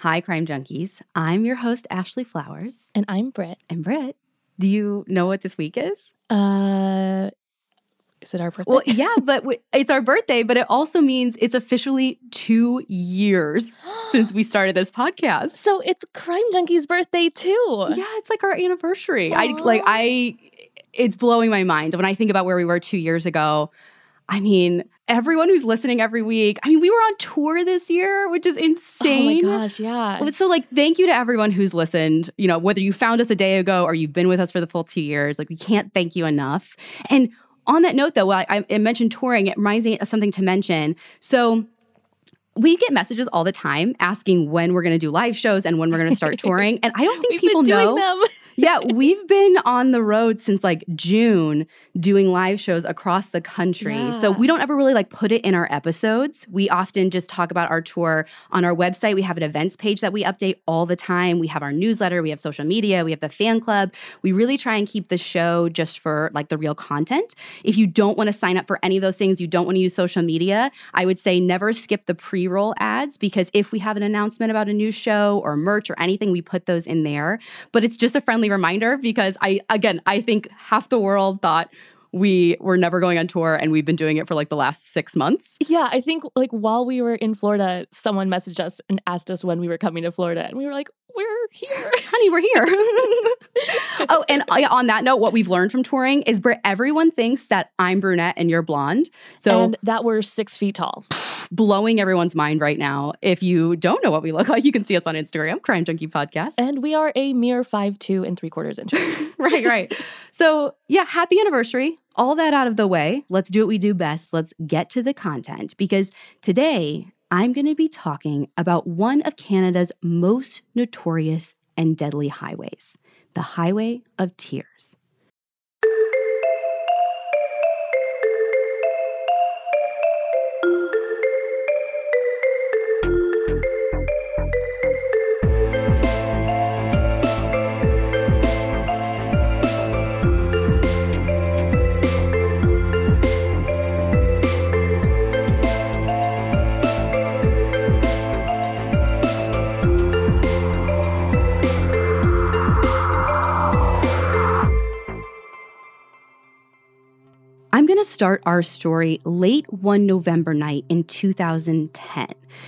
Hi, Crime Junkies. I'm your host, Ashley Flowers. And I'm Britt. And Britt, do you know what this week is? Uh, is it our birthday? Well, yeah, but w- it's our birthday, but it also means it's officially two years since we started this podcast. so it's Crime Junkie's birthday too. Yeah, it's like our anniversary. I like I it's blowing my mind when I think about where we were 2 years ago. I mean, everyone who's listening every week. I mean, we were on tour this year, which is insane. Oh my gosh, yeah. So, like, thank you to everyone who's listened. You know, whether you found us a day ago or you've been with us for the full two years, like, we can't thank you enough. And on that note, though, well, I, I mentioned touring. It reminds me of something to mention. So, we get messages all the time asking when we're going to do live shows and when we're going to start touring. And I don't think people know. them. Yeah, we've been on the road since like June doing live shows across the country. So we don't ever really like put it in our episodes. We often just talk about our tour on our website. We have an events page that we update all the time. We have our newsletter, we have social media, we have the fan club. We really try and keep the show just for like the real content. If you don't want to sign up for any of those things, you don't want to use social media, I would say never skip the pre-roll ads because if we have an announcement about a new show or merch or anything, we put those in there. But it's just a friendly reminder because I again, I think half the world thought we were never going on tour and we've been doing it for like the last 6 months. Yeah, I think like while we were in Florida, someone messaged us and asked us when we were coming to Florida, and we were like, "We're here." Honey, we're here. oh, and on that note, what we've learned from touring is Britt, everyone thinks that I'm brunette and you're blonde. So and that we're six feet tall. blowing everyone's mind right now. If you don't know what we look like, you can see us on Instagram, Crime Junkie Podcast. And we are a mere five two and three quarters inches. right, right. So, yeah, happy anniversary. All that out of the way. Let's do what we do best. Let's get to the content because today I'm going to be talking about one of Canada's most notorious and deadly highways, the Highway of Tears. Start our story late one November night in 2010.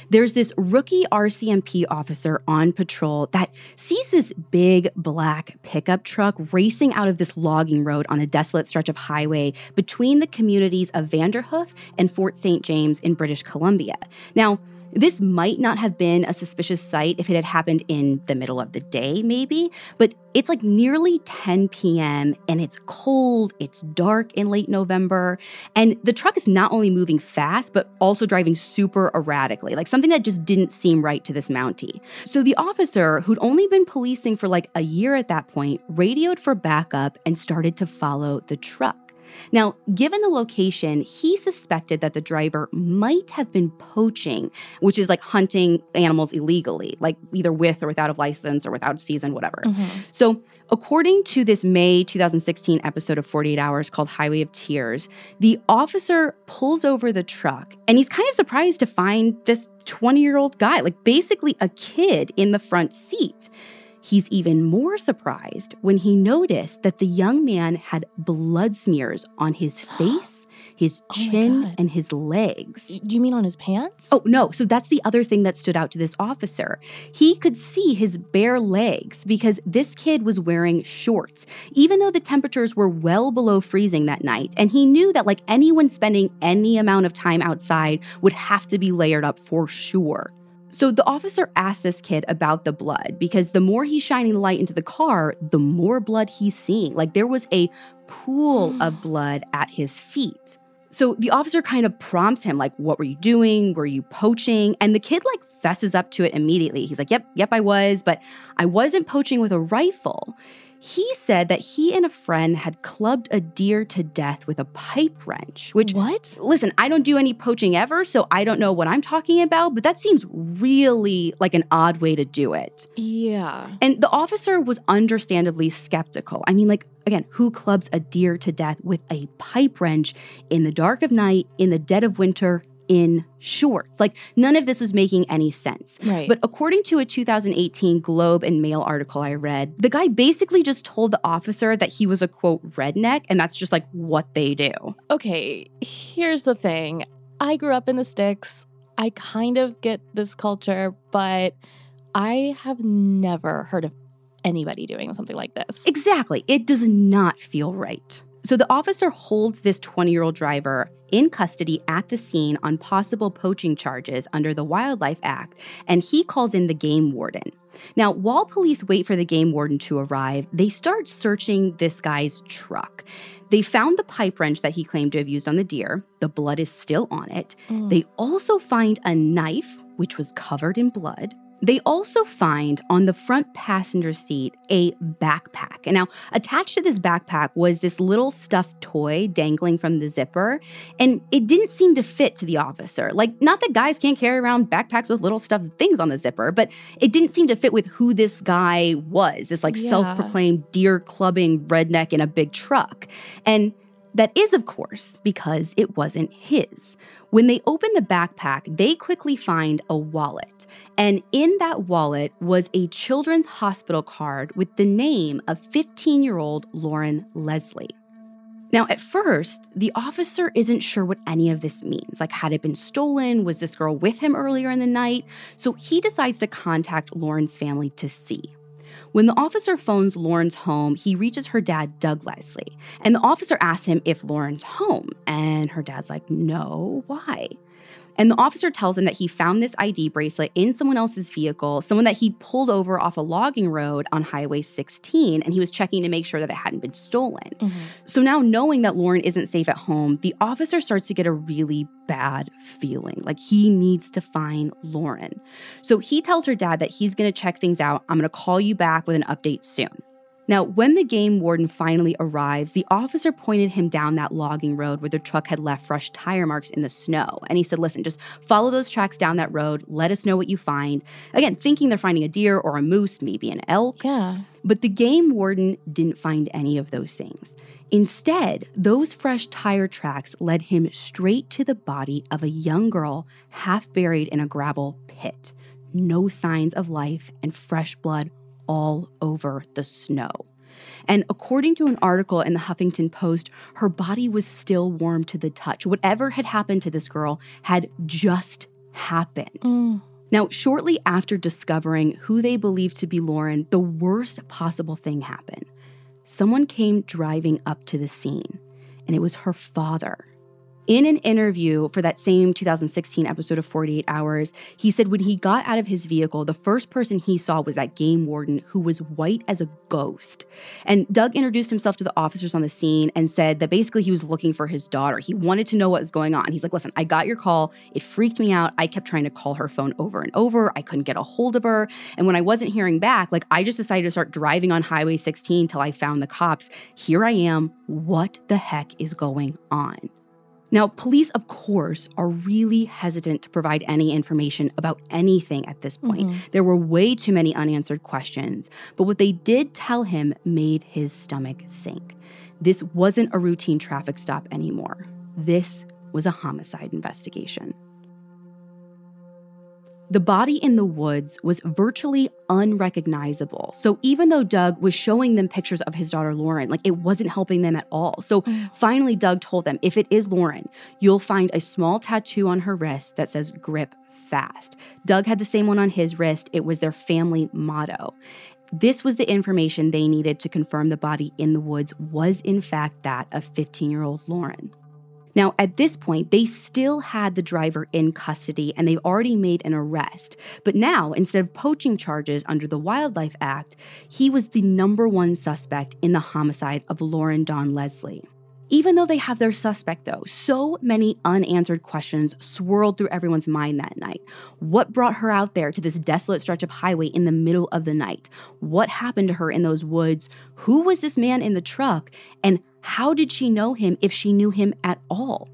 There's this rookie RCMP officer on patrol that sees this big black pickup truck racing out of this logging road on a desolate stretch of highway between the communities of Vanderhoof and Fort St. James in British Columbia. Now, this might not have been a suspicious sight if it had happened in the middle of the day, maybe, but it's like nearly 10 p.m. and it's cold, it's dark in late November, and the truck is not only moving fast, but also driving super erratically, like something that just didn't seem right to this Mountie. So the officer, who'd only been policing for like a year at that point, radioed for backup and started to follow the truck. Now, given the location, he suspected that the driver might have been poaching, which is like hunting animals illegally, like either with or without a license or without a season, whatever. Mm-hmm. So, according to this May 2016 episode of 48 Hours called Highway of Tears, the officer pulls over the truck and he's kind of surprised to find this 20 year old guy, like basically a kid in the front seat. He's even more surprised when he noticed that the young man had blood smears on his face, his Oh chin, God. and his legs. Do you mean on his pants? Oh, no. So that's the other thing that stood out to this officer. He could see his bare legs because this kid was wearing shorts, even though the temperatures were well below freezing that night. And he knew that, like anyone spending any amount of time outside, would have to be layered up for sure. So the officer asked this kid about the blood because the more he's shining light into the car, the more blood he's seeing. Like there was a pool of blood at his feet. So the officer kind of prompts him, like, what were you doing? Were you poaching? And the kid, like, fesses up to it immediately. He's like, yep, yep, I was, but I wasn't poaching with a rifle. He said that he and a friend had clubbed a deer to death with a pipe wrench, which what? Listen, I don't do any poaching ever, so I don't know what I'm talking about, but that seems really like an odd way to do it. Yeah. And the officer was understandably skeptical. I mean, like, again, who clubs a deer to death with a pipe wrench in the dark of night, in the dead of winter, in shorts. Like none of this was making any sense. Right. But according to a 2018 Globe and Mail article I read, the guy basically just told the officer that he was a quote redneck and that's just like what they do. okay, here's the thing. I grew up in the sticks. I kind of get this culture, but I have never heard of anybody doing something like this. Exactly. It does not feel right. So the officer holds this 20 year old driver in custody at the scene on possible poaching charges under the Wildlife Act, and he calls in the game warden. Now, while police wait for the game warden to arrive, they start searching this guy's truck. They found the pipe wrench that he claimed to have used on the deer. The blood is still on it. Mm. They also find a knife, which was covered in blood. They also find on the front passenger seat a backpack. And now, attached to this backpack was this little stuffed toy dangling from the zipper, and it didn't seem to fit to the officer. Like, not that guys can't carry around backpacks with little stuffed things on the zipper, but it didn't seem to fit with who this guy was this, like, Yeah. self proclaimed deer clubbing redneck in a big truck. And that is, of course, because it wasn't his. When they open the backpack, they quickly find a wallet. And in that wallet was a children's hospital card with the name of 15 year old Loren Leslie. Now, at first, the officer isn't sure what any of this means. Like, had it been stolen? Was this girl with him earlier in the night? So he decides to contact Loren's family to see. When the officer phones Loren's home, he reaches her dad, Doug Leslie. And the officer asks him if Loren's home. And her dad's like, no, why? And the officer tells him that he found this ID bracelet in someone else's vehicle, someone that he pulled over off a logging road on Highway 16, and he was checking to make sure that it hadn't been stolen. Mhm. So now, knowing that Loren isn't safe at home, the officer starts to get a really bad feeling. Like he needs to find Loren. So he tells her dad that he's going to check things out. I'm going to call you back with an update soon. Now, when the game warden finally arrives, the officer pointed him down that logging road where the truck had left fresh tire marks in the snow. And he said, Listen, just follow those tracks down that road. Let us know what you find. Again, thinking they're finding a deer or a moose, maybe an elk. Yeah. But the game warden didn't find any of those things. Instead, those fresh tire tracks led him straight to the body of a young girl half buried in a gravel pit. No signs of life and fresh blood all over the snow. And according to an article in the Huffington Post, her body was still warm to the touch. Whatever had happened to this girl had just happened. Mm. Now, shortly after discovering who they believed to be Loren, the worst possible thing happened. Someone came driving up to the scene, and it was her father. In an interview for that same 2016 episode of 48 Hours, he said when he got out of his vehicle, the first person he saw was that game warden who was white as a ghost. And Doug introduced himself to the officers on the scene and said that basically he was looking for his daughter. He wanted to know what was going on. He's like, listen, I got your call. It freaked me out. I kept trying to call her phone over and over. I couldn't get a hold of her. And when I wasn't hearing back, like I just decided to start driving on Highway 16 till I found the cops. Here I am. What the heck is going on? Now, police, of course, are really hesitant to provide any information about anything at this point. Mhm. There were way too many unanswered questions, but what they did tell him made his stomach sink. This wasn't a routine traffic stop anymore. This was a homicide investigation. The body in the woods was virtually unrecognizable. So even though Doug was showing them pictures of his daughter Loren, like it wasn't helping them at all. So Mm. finally, Doug told them if it is Loren, you'll find a small tattoo on her wrist that says grip fast. Doug had the same one on his wrist. It was their family motto. This was the information they needed to confirm the body in the woods was, in fact, that of 15 year old Loren. Now, at this point, they still had the driver in custody and they've already made an arrest. But now, instead of poaching charges under the Wildlife Act, he was the number one suspect in the homicide of Loren Donn Leslie. Even though they have their suspect, though, so many unanswered questions swirled through everyone's mind that night. What brought her out there to this desolate stretch of highway in the middle of the night? What happened to her in those woods? Who was this man in the truck? And how did she know him if she knew him at all?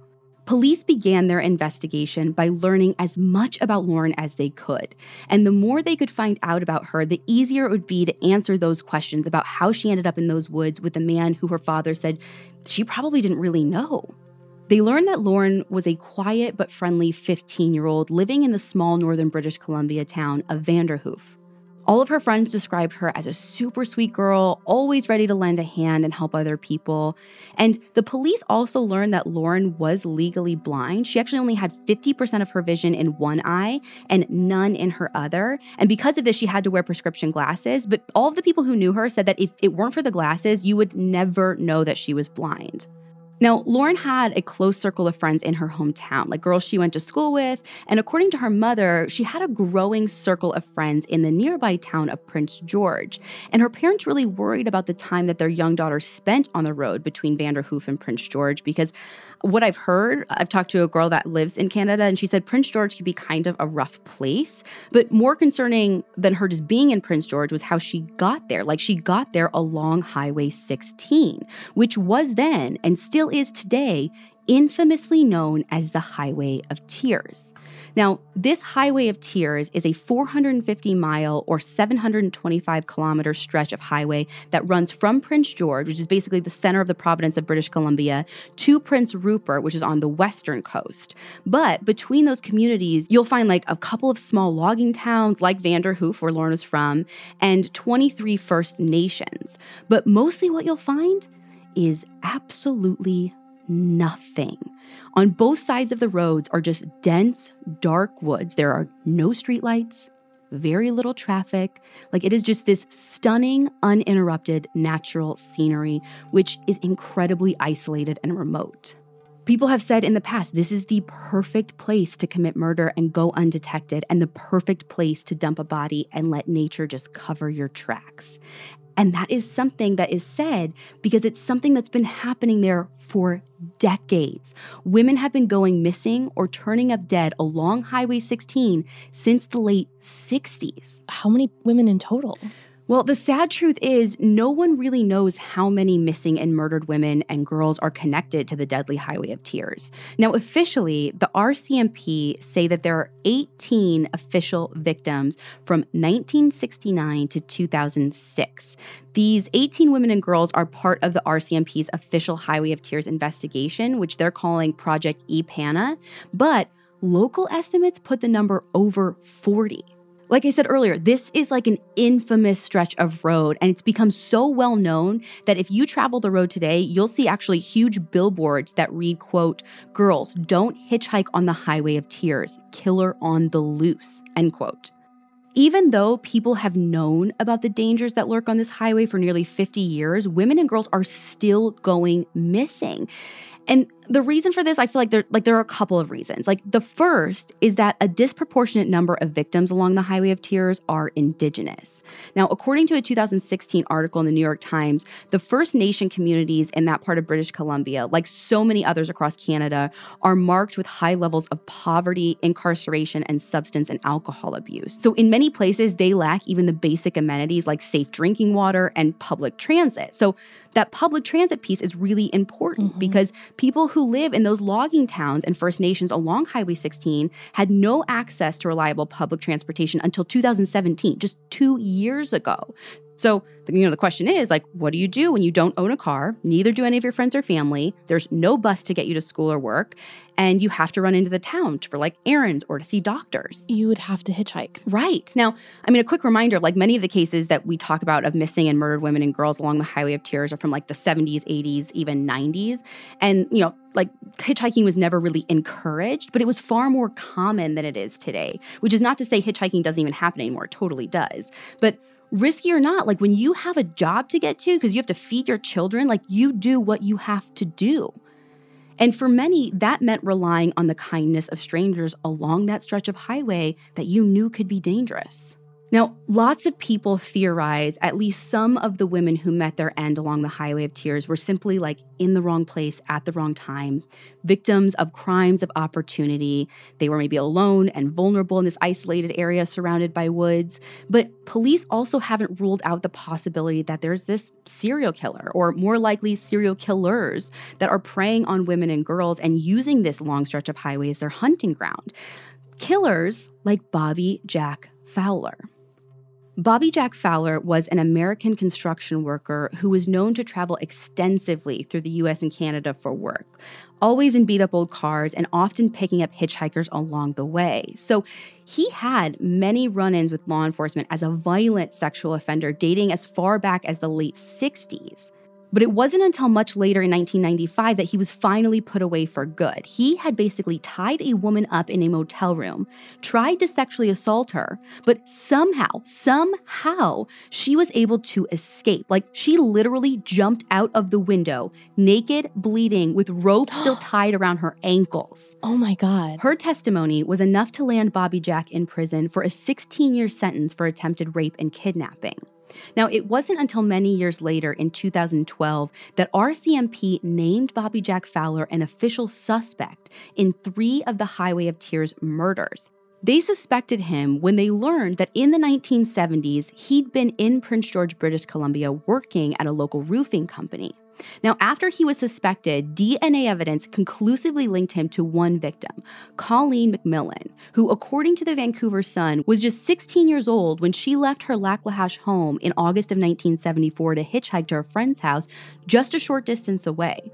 Police began their investigation by learning as much about Loren as they could. And the more they could find out about her, the easier it would be to answer those questions about how she ended up in those woods with a man who her father said she probably didn't really know. They learned that Loren was a quiet but friendly 15 year old living in the small northern British Columbia town of Vanderhoof. All of her friends described her as a super sweet girl, always ready to lend a hand and help other people. And the police also learned that Loren was legally blind. She actually only had 50% of her vision in one eye and none in her other. And because of this, she had to wear prescription glasses. But all of the people who knew her said that if it weren't for the glasses, you would never know that she was blind. Now, Loren had a close circle of friends in her hometown, like girls she went to school with, and according to her mother, she had a growing circle of friends in the nearby town of Prince George. And her parents really worried about the time that their young daughter spent on the road between Vanderhoof and Prince George because what I've heard, I've talked to a girl that lives in Canada, and she said Prince George can be kind of a rough place. But more concerning than her just being in Prince George was how she got there. Like she got there along Highway 16, which was then and still is today infamously known as the Highway of Tears. Now, this Highway of Tears is a 450 mile or 725 kilometer stretch of highway that runs from Prince George, which is basically the center of the province of British Columbia, to Prince Rupert, which is on the western coast. But between those communities, you'll find like a couple of small logging towns like Vanderhoof, where Loren is from, and 23 First Nations. But mostly what you'll find is absolutely nothing. On both sides of the roads are just dense, dark woods. There are no streetlights, very little traffic. Like it is just this stunning, uninterrupted natural scenery, which is incredibly isolated and remote. People have said in the past this is the perfect place to commit murder and go undetected, and the perfect place to dump a body and let nature just cover your tracks. And that is something that is said because it's something that's been happening there for decades. Women have been going missing or turning up dead along Highway 16 since the late 60s. How many women in total? Well, the sad truth is, no one really knows how many missing and murdered women and girls are connected to the deadly Highway of Tears. Now, officially, the RCMP say that there are 18 official victims from 1969 to 2006. These 18 women and girls are part of the RCMP's official Highway of Tears investigation, which they're calling Project EPANA, but local estimates put the number over 40. Like I said earlier, this is like an infamous stretch of road, and it's become so well known that if you travel the road today, you'll see actually huge billboards that read, quote, girls, don't hitchhike on the highway of tears, killer on the loose, end quote. Even though people have known about the dangers that lurk on this highway for nearly 50 years, women and girls are still going missing. And the reason for this, I feel like there like there are a couple of reasons. Like the first is that a disproportionate number of victims along the Highway of Tears are indigenous. Now, according to a 2016 article in the New York Times, the First Nation communities in that part of British Columbia, like so many others across Canada, are marked with high levels of poverty, incarceration, and substance and alcohol abuse. So in many places, they lack even the basic amenities like safe drinking water and public transit. So that public transit piece is really important mm-hmm. because people who live in those logging towns and First Nations along Highway 16 had no access to reliable public transportation until 2017, just two years ago. So, you know, the question is like, what do you do when you don't own a car? Neither do any of your friends or family. There's no bus to get you to school or work. And you have to run into the town for like errands or to see doctors. You would have to hitchhike. Right. Now, I mean, a quick reminder like many of the cases that we talk about of missing and murdered women and girls along the Highway of Tears are from like the 70s, 80s, even 90s. And, you know, like hitchhiking was never really encouraged, but it was far more common than it is today, which is not to say hitchhiking doesn't even happen anymore. It totally does. But risky or not, like when you have a job to get to because you have to feed your children, like you do what you have to do. And for many, that meant relying on the kindness of strangers along that stretch of highway that you knew could be dangerous. Now, lots of people theorize at least some of the women who met their end along the Highway of Tears were simply like in the wrong place at the wrong time, victims of crimes of opportunity. They were maybe alone and vulnerable in this isolated area surrounded by woods. But police also haven't ruled out the possibility that there's this serial killer, or more likely, serial killers that are preying on women and girls and using this long stretch of highway as their hunting ground. Killers like Bobby Jack Fowler. Bobby Jack Fowler was an American construction worker who was known to travel extensively through the US and Canada for work, always in beat up old cars and often picking up hitchhikers along the way. So he had many run ins with law enforcement as a violent sexual offender dating as far back as the late 60s. But it wasn't until much later in 1995 that he was finally put away for good. He had basically tied a woman up in a motel room, tried to sexually assault her, but somehow, somehow, she was able to escape. Like she literally jumped out of the window, naked, bleeding, with rope still tied around her ankles. Oh my God. Her testimony was enough to land Bobby Jack in prison for a 16 year sentence for attempted rape and kidnapping. Now, it wasn't until many years later in 2012 that RCMP named Bobby Jack Fowler an official suspect in three of the Highway of Tears murders. They suspected him when they learned that in the 1970s, he'd been in Prince George, British Columbia, working at a local roofing company. Now, after he was suspected, DNA evidence conclusively linked him to one victim, Colleen MacMillen, who, according to the Vancouver Sun, was just 16 years old when she left her Lac La Hache home in August of 1974 to hitchhike to a friend's house just a short distance away.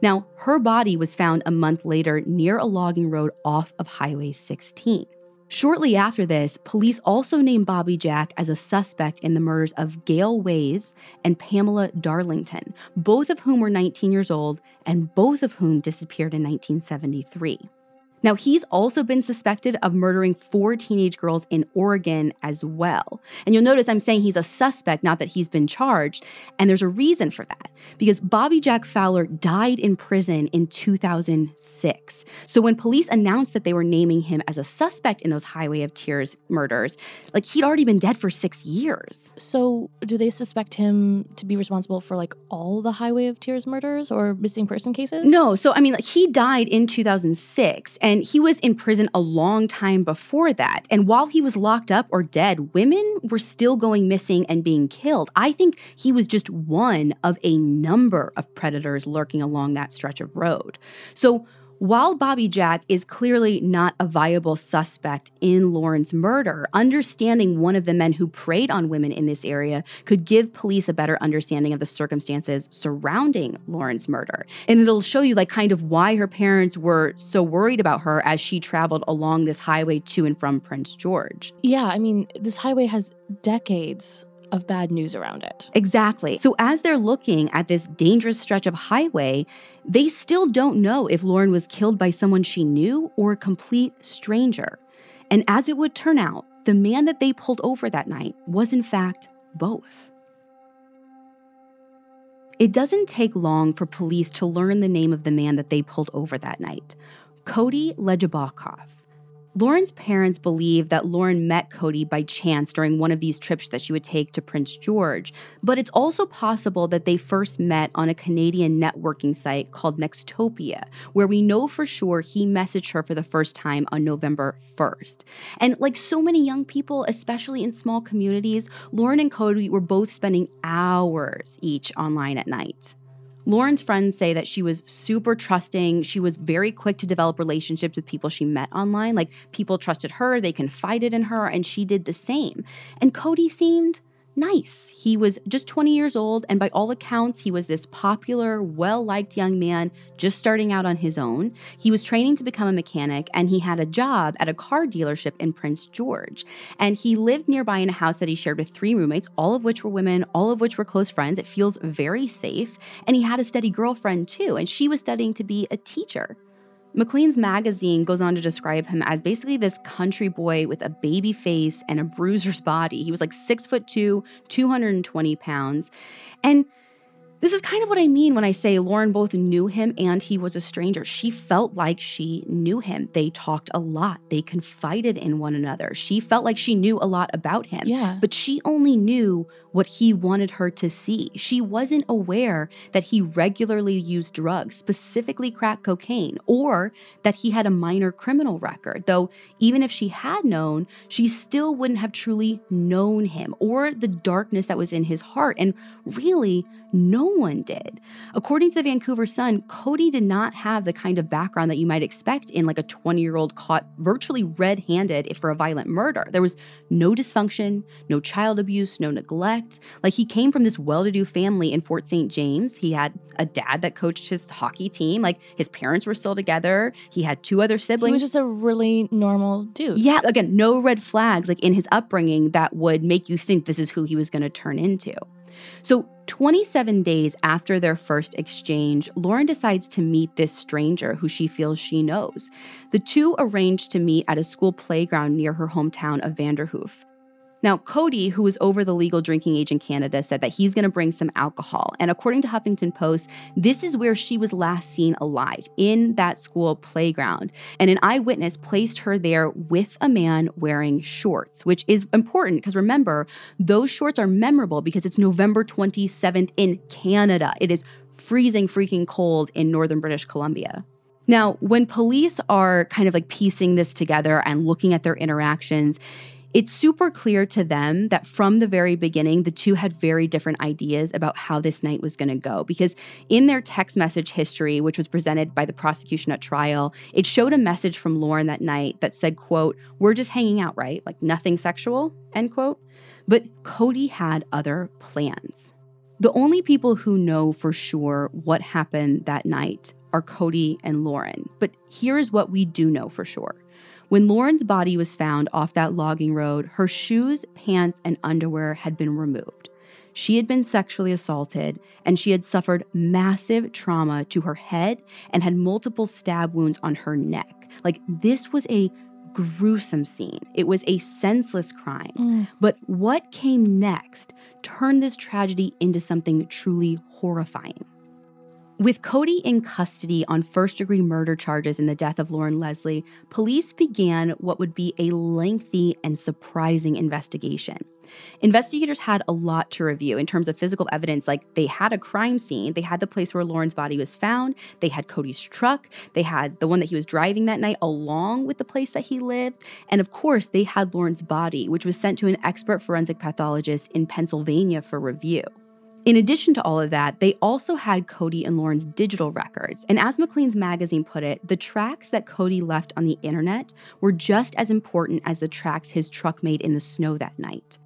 Now, her body was found a month later near a logging road off of Highway 16. Shortly after this, police also named Bobby Jack as a suspect in the murders of Gale Weys and Pamela Darlington, both of whom were 19 years old and both of whom disappeared in 1973. Now, he's also been suspected of murdering four teenage girls in Oregon as well. And you'll notice I'm saying he's a suspect, not that he's been charged. And there's a reason for that because Bobby Jack Fowler died in prison in 2006. So when police announced that they were naming him as a suspect in those Highway of Tears murders, like he'd already been dead for six years. So do they suspect him to be responsible for like all the Highway of Tears murders or missing person cases? No. So, I mean, like he died in 2006. And he was in prison a long time before that. And while he was locked up or dead, women were still going missing and being killed. I think he was just one of a number of predators lurking along that stretch of road. So, while Bobby Jack is clearly not a viable suspect in Loren's murder, understanding one of the men who preyed on women in this area could give police a better understanding of the circumstances surrounding Loren's murder. And it'll show you, like, kind of why her parents were so worried about her as she traveled along this highway to and from Prince George. Yeah, I mean, this highway has decades of bad news around it. Exactly. So, as they're looking at this dangerous stretch of highway, they still don't know if Loren was killed by someone she knew or a complete stranger. And as it would turn out, the man that they pulled over that night was, in fact, both. It doesn't take long for police to learn the name of the man that they pulled over that night Cody Legebokoff. Loren's parents believe that Loren met Cody by chance during one of these trips that she would take to Prince George, but it's also possible that they first met on a Canadian networking site called Nexopia, where we know for sure he messaged her for the first time on November 1st. And like so many young people, especially in small communities, Loren and Cody were both spending hours each online at night. Loren's friends say that she was super trusting. She was very quick to develop relationships with people she met online. Like people trusted her, they confided in her, and she did the same. And Cody seemed nice. He was just 20 years old, and by all accounts, he was this popular, well liked young man just starting out on his own. He was training to become a mechanic, and he had a job at a car dealership in Prince George. And he lived nearby in a house that he shared with three roommates, all of which were women, all of which were close friends. It feels very safe. And he had a steady girlfriend too, and she was studying to be a teacher. Maclean's magazine goes on to describe him as basically this country boy with a baby face and a bruiser's body. He was like six foot two, 220 pounds. And this is kind of what I mean when I say Loren both knew him and he was a stranger. She felt like she knew him. They talked a lot, they confided in one another. She felt like she knew a lot about him. Yeah. But she only knew what he wanted her to see. She wasn't aware that he regularly used drugs, specifically crack cocaine, or that he had a minor criminal record. Though, even if she had known, she still wouldn't have truly known him or the darkness that was in his heart. And really, no one did. According to the Vancouver Sun, Cody did not have the kind of background that you might expect in like a 20 year old caught virtually red handed for a violent murder. There was no dysfunction, no child abuse, no neglect. Like he came from this well to do family in Fort St. James. He had a dad that coached his hockey team. Like his parents were still together. He had two other siblings. He was just a really normal dude. Yeah. Again, no red flags like in his upbringing that would make you think this is who he was going to turn into. So, 27 days after their first exchange, Loren decides to meet this stranger who she feels she knows. The two arrange to meet at a school playground near her hometown of Vanderhoof. Now, Cody, who was over the legal drinking age in Canada, said that he's going to bring some alcohol. And according to Huffington Post, this is where she was last seen alive, in that school playground. And an eyewitness placed her there with a man wearing shorts, which is important because remember, those shorts are memorable because it's November 27th in Canada. It is freezing freaking cold in northern British Columbia. Now, when police are kind of like piecing this together and looking at their interactions, it's super clear to them that from the very beginning, the two had very different ideas about how this night was going to go. Because in their text message history, which was presented by the prosecution at trial, it showed a message from Loren that night that said, quote, we're just hanging out, right? Like nothing sexual, end quote. But Cody had other plans. The only people who know for sure what happened that night are Cody and Loren. But here's what we do know for sure. When Loren's body was found off that logging road, her shoes, pants, and underwear had been removed. She had been sexually assaulted and she had suffered massive trauma to her head and had multiple stab wounds on her neck. Like, this was a gruesome scene. It was a senseless crime. Mm. But what came next turned this tragedy into something truly horrifying. With Cody in custody on first degree murder charges in the death of Loren Leslie, police began what would be a lengthy and surprising investigation. Investigators had a lot to review in terms of physical evidence, like they had a crime scene, they had the place where Loren's body was found, they had Cody's truck, they had the one that he was driving that night along with the place that he lived, and of course, they had Loren's body, which was sent to an expert forensic pathologist in Pennsylvania for review. In addition to all of that, they also had Cody and Loren's digital records. And as Maclean's magazine put it, the tracks that Cody left on the internet were just as important as the tracks his truck made in the snow that night.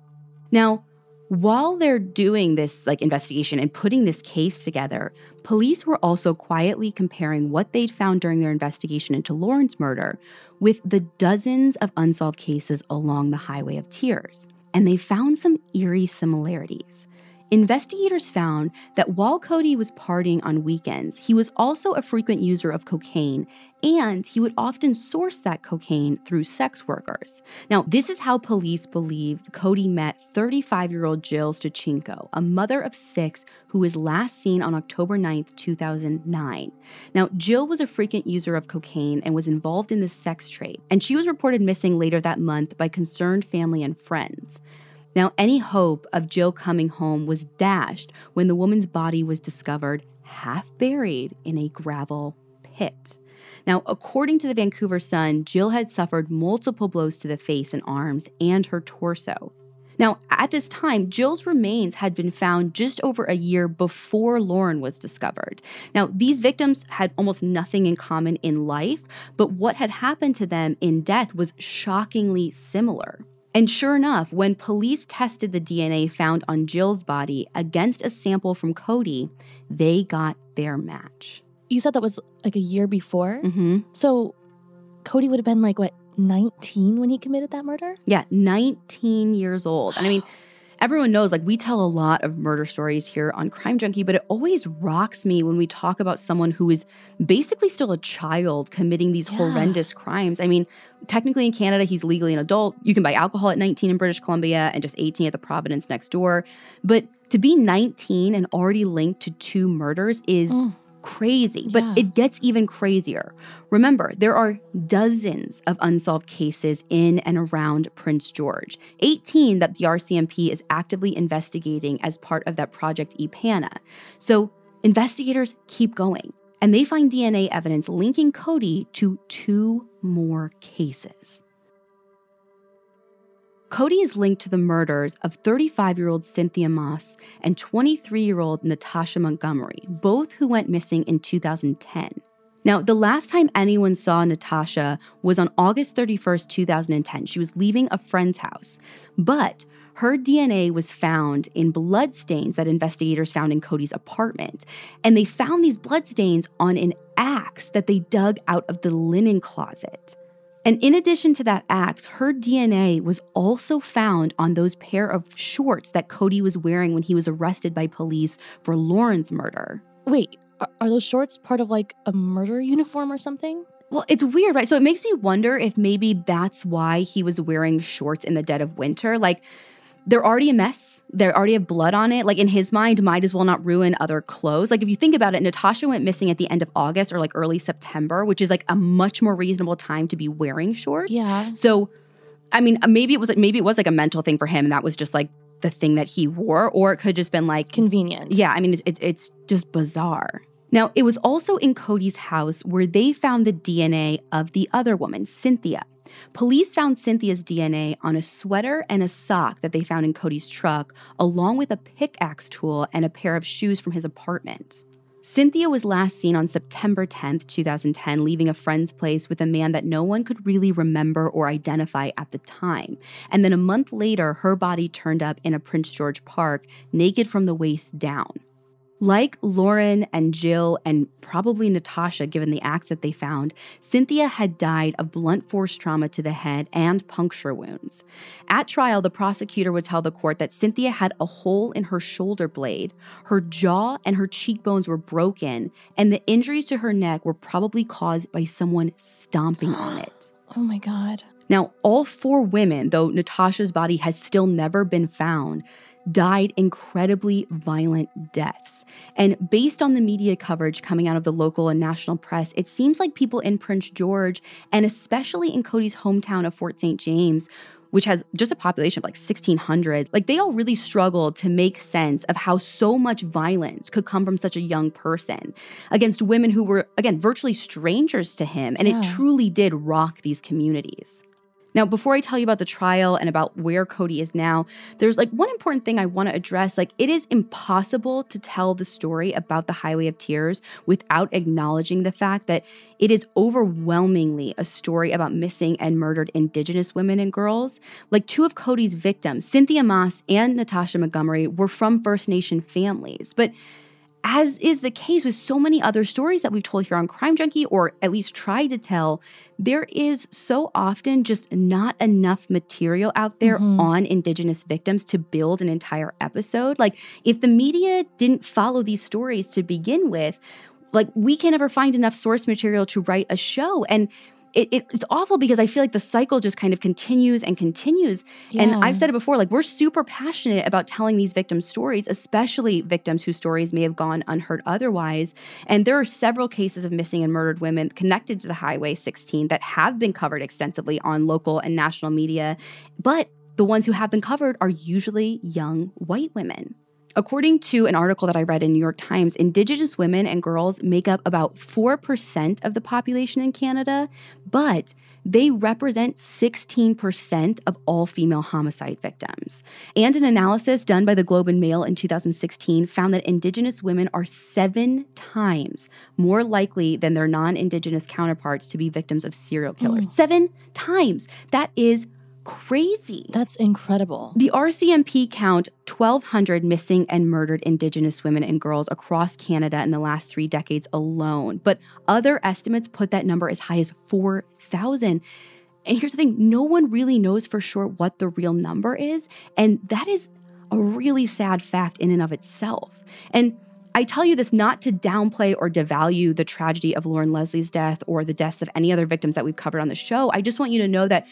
Now, while they're doing this like investigation and putting this case together, police were also quietly comparing what they'd found during their investigation into Loren's murder with the dozens of unsolved cases along the Highway of Tears. And they found some eerie similarities. Investigators found that while Cody was partying on weekends, he was also a frequent user of cocaine, and he would often source that cocaine through sex workers. Now, this is how police believe Cody met 35 year old Jill Stuchenko, a mother of six who was last seen on October 9th, 2009. Now, Jill was a frequent user of cocaine and was involved in the sex trade, and she was reported missing later that month by concerned family and friends. Now, any hope of Jill coming home was dashed when the woman's body was discovered half buried in a gravel pit. Now, according to the Vancouver Sun, Jill had suffered multiple blows to the face and arms and her torso. Now, at this time, Jill's remains had been found just over a year before Loren was discovered. Now, these victims had almost nothing in common in life, but what had happened to them in death was shockingly similar. And sure enough, when police tested the DNA found on Jill's body against a sample from Cody, they got their match. You said that was like a year before? Mm-hmm. So Cody would have been like, what, 19 when he committed that murder? Yeah, 19 years old. And I mean, everyone knows like we tell a lot of murder stories here on Crime Junkie, but it always rocks me when we talk about someone who is basically still a child committing these yeah. horrendous crimes. I mean, technically in Canada, he's legally an adult. You can buy alcohol at 19 in British Columbia and just 18 at the Providence next door. But to be 19 and already linked to two murders is. Mm crazy, but yeah. it gets even crazier. Remember, there are dozens of unsolved cases in and around Prince George, 18 that the RCMP is actively investigating as part of that Project EPANA. So investigators keep going, and they find DNA evidence linking Cody to two more cases. Cody is linked to the murders of 35 year old Cynthia Maas and 23 year old Natasha Montgomery, both who went missing in 2010. Now, the last time anyone saw Natasha was on August 31st, 2010. She was leaving a friend's house, but her DNA was found in bloodstains that investigators found in Cody's apartment. And they found these bloodstains on an axe that they dug out of the linen closet. And in addition to that axe, her DNA was also found on those pair of shorts that Cody was wearing when he was arrested by police for Loren's murder. Wait, are, are those shorts part of like a murder uniform or something? Well, it's weird, right? So it makes me wonder if maybe that's why he was wearing shorts in the dead of winter. Like, they're already a mess. They already have blood on it. Like in his mind, might as well not ruin other clothes. Like if you think about it, Natasha went missing at the end of August or like early September, which is like a much more reasonable time to be wearing shorts. Yeah. So, I mean, uh, maybe it was like maybe it was like a mental thing for him, and that was just like the thing that he wore, or it could just been like Convenient. yeah. I mean, it's it's, it's just bizarre. Now, it was also in Cody's house where they found the DNA of the other woman, Cynthia. Police found Cynthia's DNA on a sweater and a sock that they found in Cody's truck, along with a pickaxe tool and a pair of shoes from his apartment. Cynthia was last seen on September 10, 2010, leaving a friend's place with a man that no one could really remember or identify at the time. And then a month later, her body turned up in a Prince George Park, naked from the waist down. Like Loren and Jill, and probably Natasha, given the axe that they found, Cynthia had died of blunt force trauma to the head and puncture wounds. At trial, the prosecutor would tell the court that Cynthia had a hole in her shoulder blade, her jaw and her cheekbones were broken, and the injuries to her neck were probably caused by someone stomping on it. Oh my God. Now, all four women, though Natasha's body has still never been found, died incredibly violent deaths. And based on the media coverage coming out of the local and national press, it seems like people in Prince George, and especially in Cody's hometown of Fort St. James, which has just a population of like 1600 like they all really struggled to make sense of how so much violence could come from such a young person against women who were again virtually strangers to him and Yeah. it truly did rock these communities now, before I tell you about the trial and about where Cody is now, there's like one important thing I want to address. Like, it is impossible to tell the story about the Highway of Tears without acknowledging the fact that it is overwhelmingly a story about missing and murdered Indigenous women and girls. Like, two of Cody's victims, Cynthia Maas and Natasha Montgomery, were from First Nation families. But as is the case with so many other stories that we've told here on Crime Junkie, or at least tried to tell, there is so often just not enough material out there Mhm. on Indigenous victims to build an entire episode. Like, if the media didn't follow these stories to begin with, like, we can never find enough source material to write a show. And it, it- it's awful because I feel like the cycle just kind of continues and continues. And I've said it before, like we're super passionate about telling these victims' stories, especially victims whose stories may have gone unheard otherwise. And there are several cases of missing and murdered women connected to the Highway 16 that have been covered extensively on local and national media. But the ones who have been covered are usually young white women. According to an article that I read in New York Times, Indigenous women and girls make up about 4% of the population in Canada, but they represent 16% of all female homicide victims. And an analysis done by the Globe and Mail in 2016 found that Indigenous women are seven times more likely than their non Indigenous counterparts to be victims of serial killers. Mm. Seven times. That is crazy. That's incredible. The RCMP count 1,200 missing and murdered Indigenous women and girls across Canada in the last three decades alone. But other estimates put that number as high as 4,000. And here's the thing no one really knows for sure what the real number is. And that is a really sad fact in and of itself. And I tell you this not to downplay or devalue the tragedy of Loren Leslie's death or the deaths of any other victims that we've covered on the show. I just want you to know that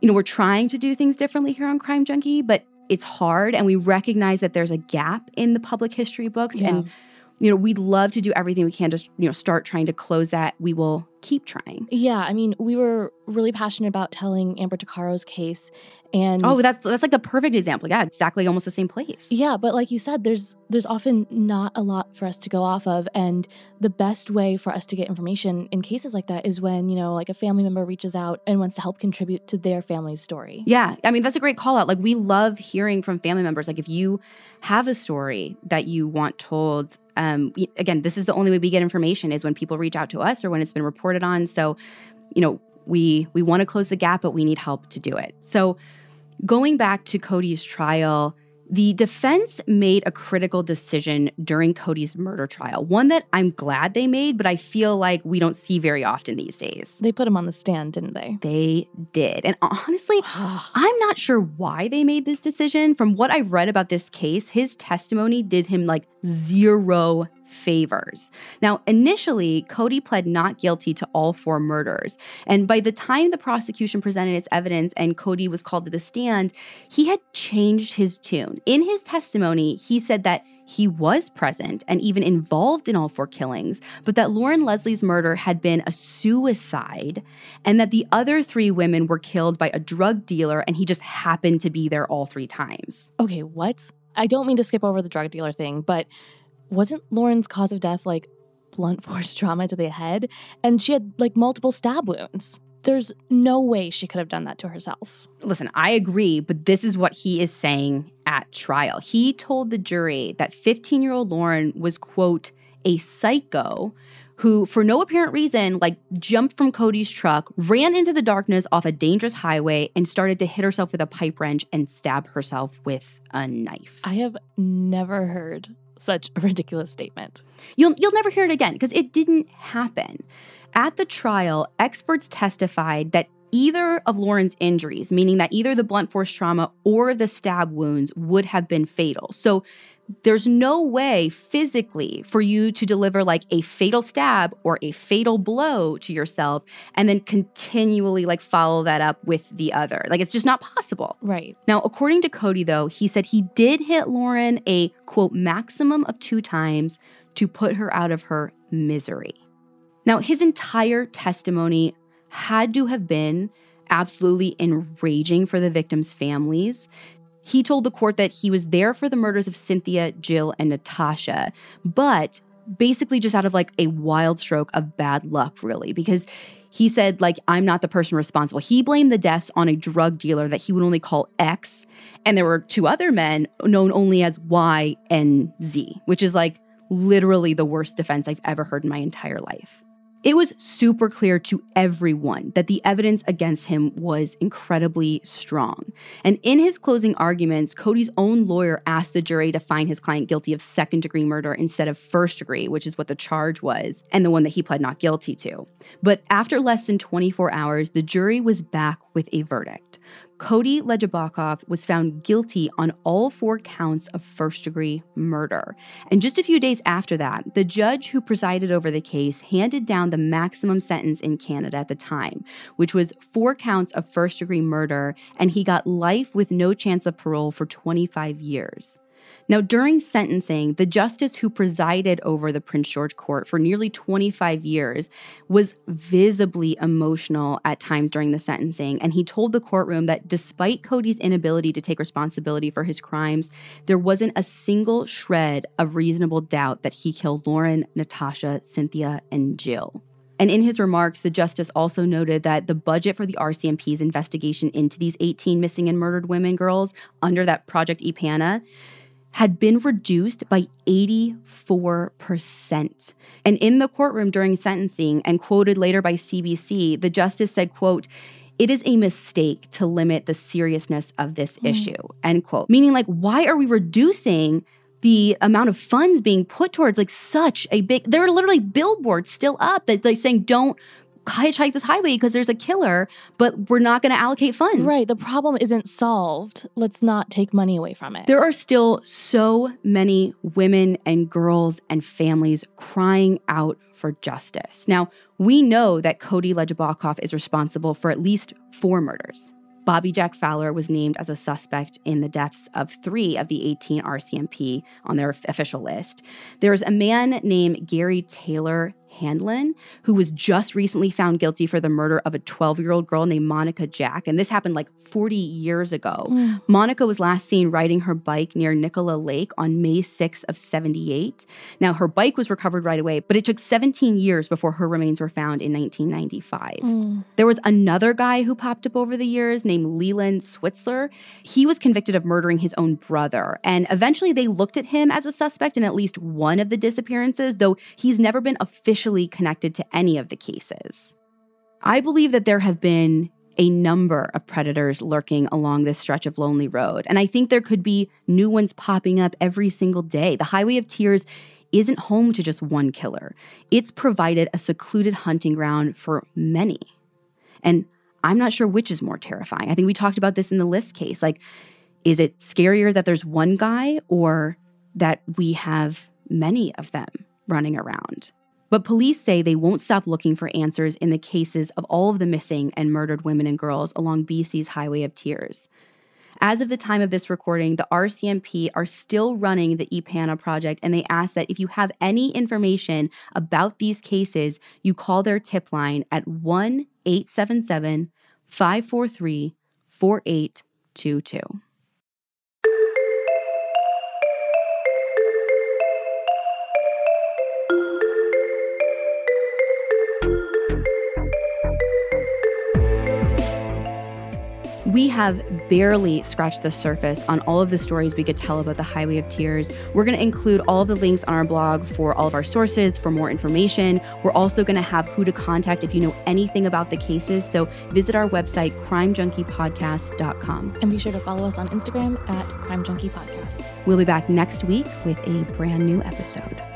you know, we're trying to do things differently here on Crime Junkie, but it's hard and we recognize that there's a gap in the public history books Yeah. and you know, we'd love to do everything we can to, you know, start trying to close that. We will keep trying. Yeah, I mean, we were really passionate about telling Amber Tucaro's case, and Oh, that's that's like the perfect example. Yeah, exactly, almost the same place. yeah, but like you said, there's there's often not a lot for us to go off of, and the best way for us to get information in cases like that is when you know, like a family member reaches out and wants to help contribute to their family's story. Yeah, I mean that's a great call out. Like we love hearing from family members. Like if you have a story that you want told, um, again, this is the only way we get information is when people reach out to us or when it's been reported on. So, you know, we we want to close the gap, but we need help to do it. So, going back to Cody's trial. The defense made a critical decision during Cody's murder trial, one that I'm glad they made, but I feel like we don't see very often these days. They put him on the stand, didn't they? They did. And honestly, I'm not sure why they made this decision. From what I've read about this case, his testimony did him like zero favors. Now, initially, Cody pled not guilty to all four murders. And by the time the prosecution presented its evidence and Cody was called to the stand, he had changed his tune. In his testimony, he said that he was present and even involved in all four killings, but that Loren Leslie's murder had been a suicide and that the other three women were killed by a drug dealer and he just happened to be there all three times. Okay, what? I don't mean to skip over the drug dealer thing, but wasn't Loren's cause of death like blunt force trauma to the head? And she had like multiple stab wounds. There's no way she could have done that to herself. Listen, I agree, but this is what he is saying at trial. He told the jury that 15 year old Loren was, quote, a psycho who, for no apparent reason, like jumped from Cody's truck, ran into the darkness off a dangerous highway, and started to hit herself with a pipe wrench and stab herself with a knife. I have never heard such a ridiculous statement. You'll you'll never hear it again because it didn't happen. At the trial, experts testified that either of Loren's injuries, meaning that either the blunt force trauma or the stab wounds would have been fatal. So there's no way physically for you to deliver like a fatal stab or a fatal blow to yourself and then continually like follow that up with the other. Like it's just not possible. Right. Now, according to Cody, though, he said he did hit Loren a quote maximum of two times to put her out of her misery. Now, his entire testimony had to have been absolutely enraging for the victims' families. He told the court that he was there for the murders of Cynthia, Jill, and Natasha, but basically just out of like a wild stroke of bad luck, really, because he said, like, I'm not the person responsible. He blamed the deaths on a drug dealer that he would only call X. And there were two other men known only as Y and Z, which is like literally the worst defense I've ever heard in my entire life. It was super clear to everyone that the evidence against him was incredibly strong. And in his closing arguments, Cody's own lawyer asked the jury to find his client guilty of second degree murder instead of first degree, which is what the charge was, and the one that he pled not guilty to. But after less than 24 hours, the jury was back with a verdict. Cody Legebokoff was found guilty on all four counts of first degree murder. And just a few days after that, the judge who presided over the case handed down the maximum sentence in Canada at the time, which was four counts of first degree murder, and he got life with no chance of parole for 25 years. Now, during sentencing, the justice who presided over the Prince George court for nearly 25 years was visibly emotional at times during the sentencing. And he told the courtroom that despite Cody's inability to take responsibility for his crimes, there wasn't a single shred of reasonable doubt that he killed Loren, Natasha, Cynthia, and Jill. And in his remarks, the justice also noted that the budget for the RCMP's investigation into these 18 missing and murdered women girls under that Project EPANA had been reduced by 84%. And in the courtroom during sentencing and quoted later by CBC, the justice said, quote, it is a mistake to limit the seriousness of this Mm. issue, end quote. Meaning, like, why are we reducing the amount of funds being put towards like such a big there are literally billboards still up that like saying don't hitchhike this highway because there's a killer, but we're not going to allocate funds. Right. The problem isn't solved. Let's not take money away from it. There are still so many women and girls and families crying out for justice. Now, we know that Cody Legebokoff is responsible for at least four murders. Bobby Jack Fowler was named as a suspect in the deaths of three of the 18 RCMP on their official list. There's a man named Gary Taylor Handlen, who was just recently found guilty for the murder of a 12 year old girl named Monica Jack. And this happened like 40 years ago. Mm. Monica was last seen riding her bike near Nicola Lake on May 6th of 78. Now, her bike was recovered right away, but it took 17 years before her remains were found in 1995. Mm. There was another guy who popped up over the years named Leland Switzer. He was convicted of murdering his own brother. And eventually they looked at him as a suspect in at least one of the disappearances, though he's never been officially connected to any of the cases. I believe that there have been a number of predators lurking along this stretch of lonely road, and I think there could be new ones popping up every single day. The Highway of Tears isn't home to just one killer, it's provided a secluded hunting ground for many. And I'm not sure which is more terrifying. I think we talked about this in the list case. Like, is it scarier that there's one guy or that we have many of them running around? But police say they won't stop looking for answers in the cases of all of the missing and murdered women and girls along BC's Highway of Tears. As of the time of this recording, the RCMP are still running the EPANA project, and they ask that if you have any information about these cases, you call their tip line at 1 877 543 4822. Have barely scratched the surface on all of the stories we could tell about the Highway of Tears. We're going to include all the links on our blog for all of our sources for more information. We're also going to have who to contact if you know anything about the cases. So visit our website, crimejunkiepodcast.com. And be sure to follow us on Instagram at Crime Junkie Podcast. We'll be back next week with a brand new episode.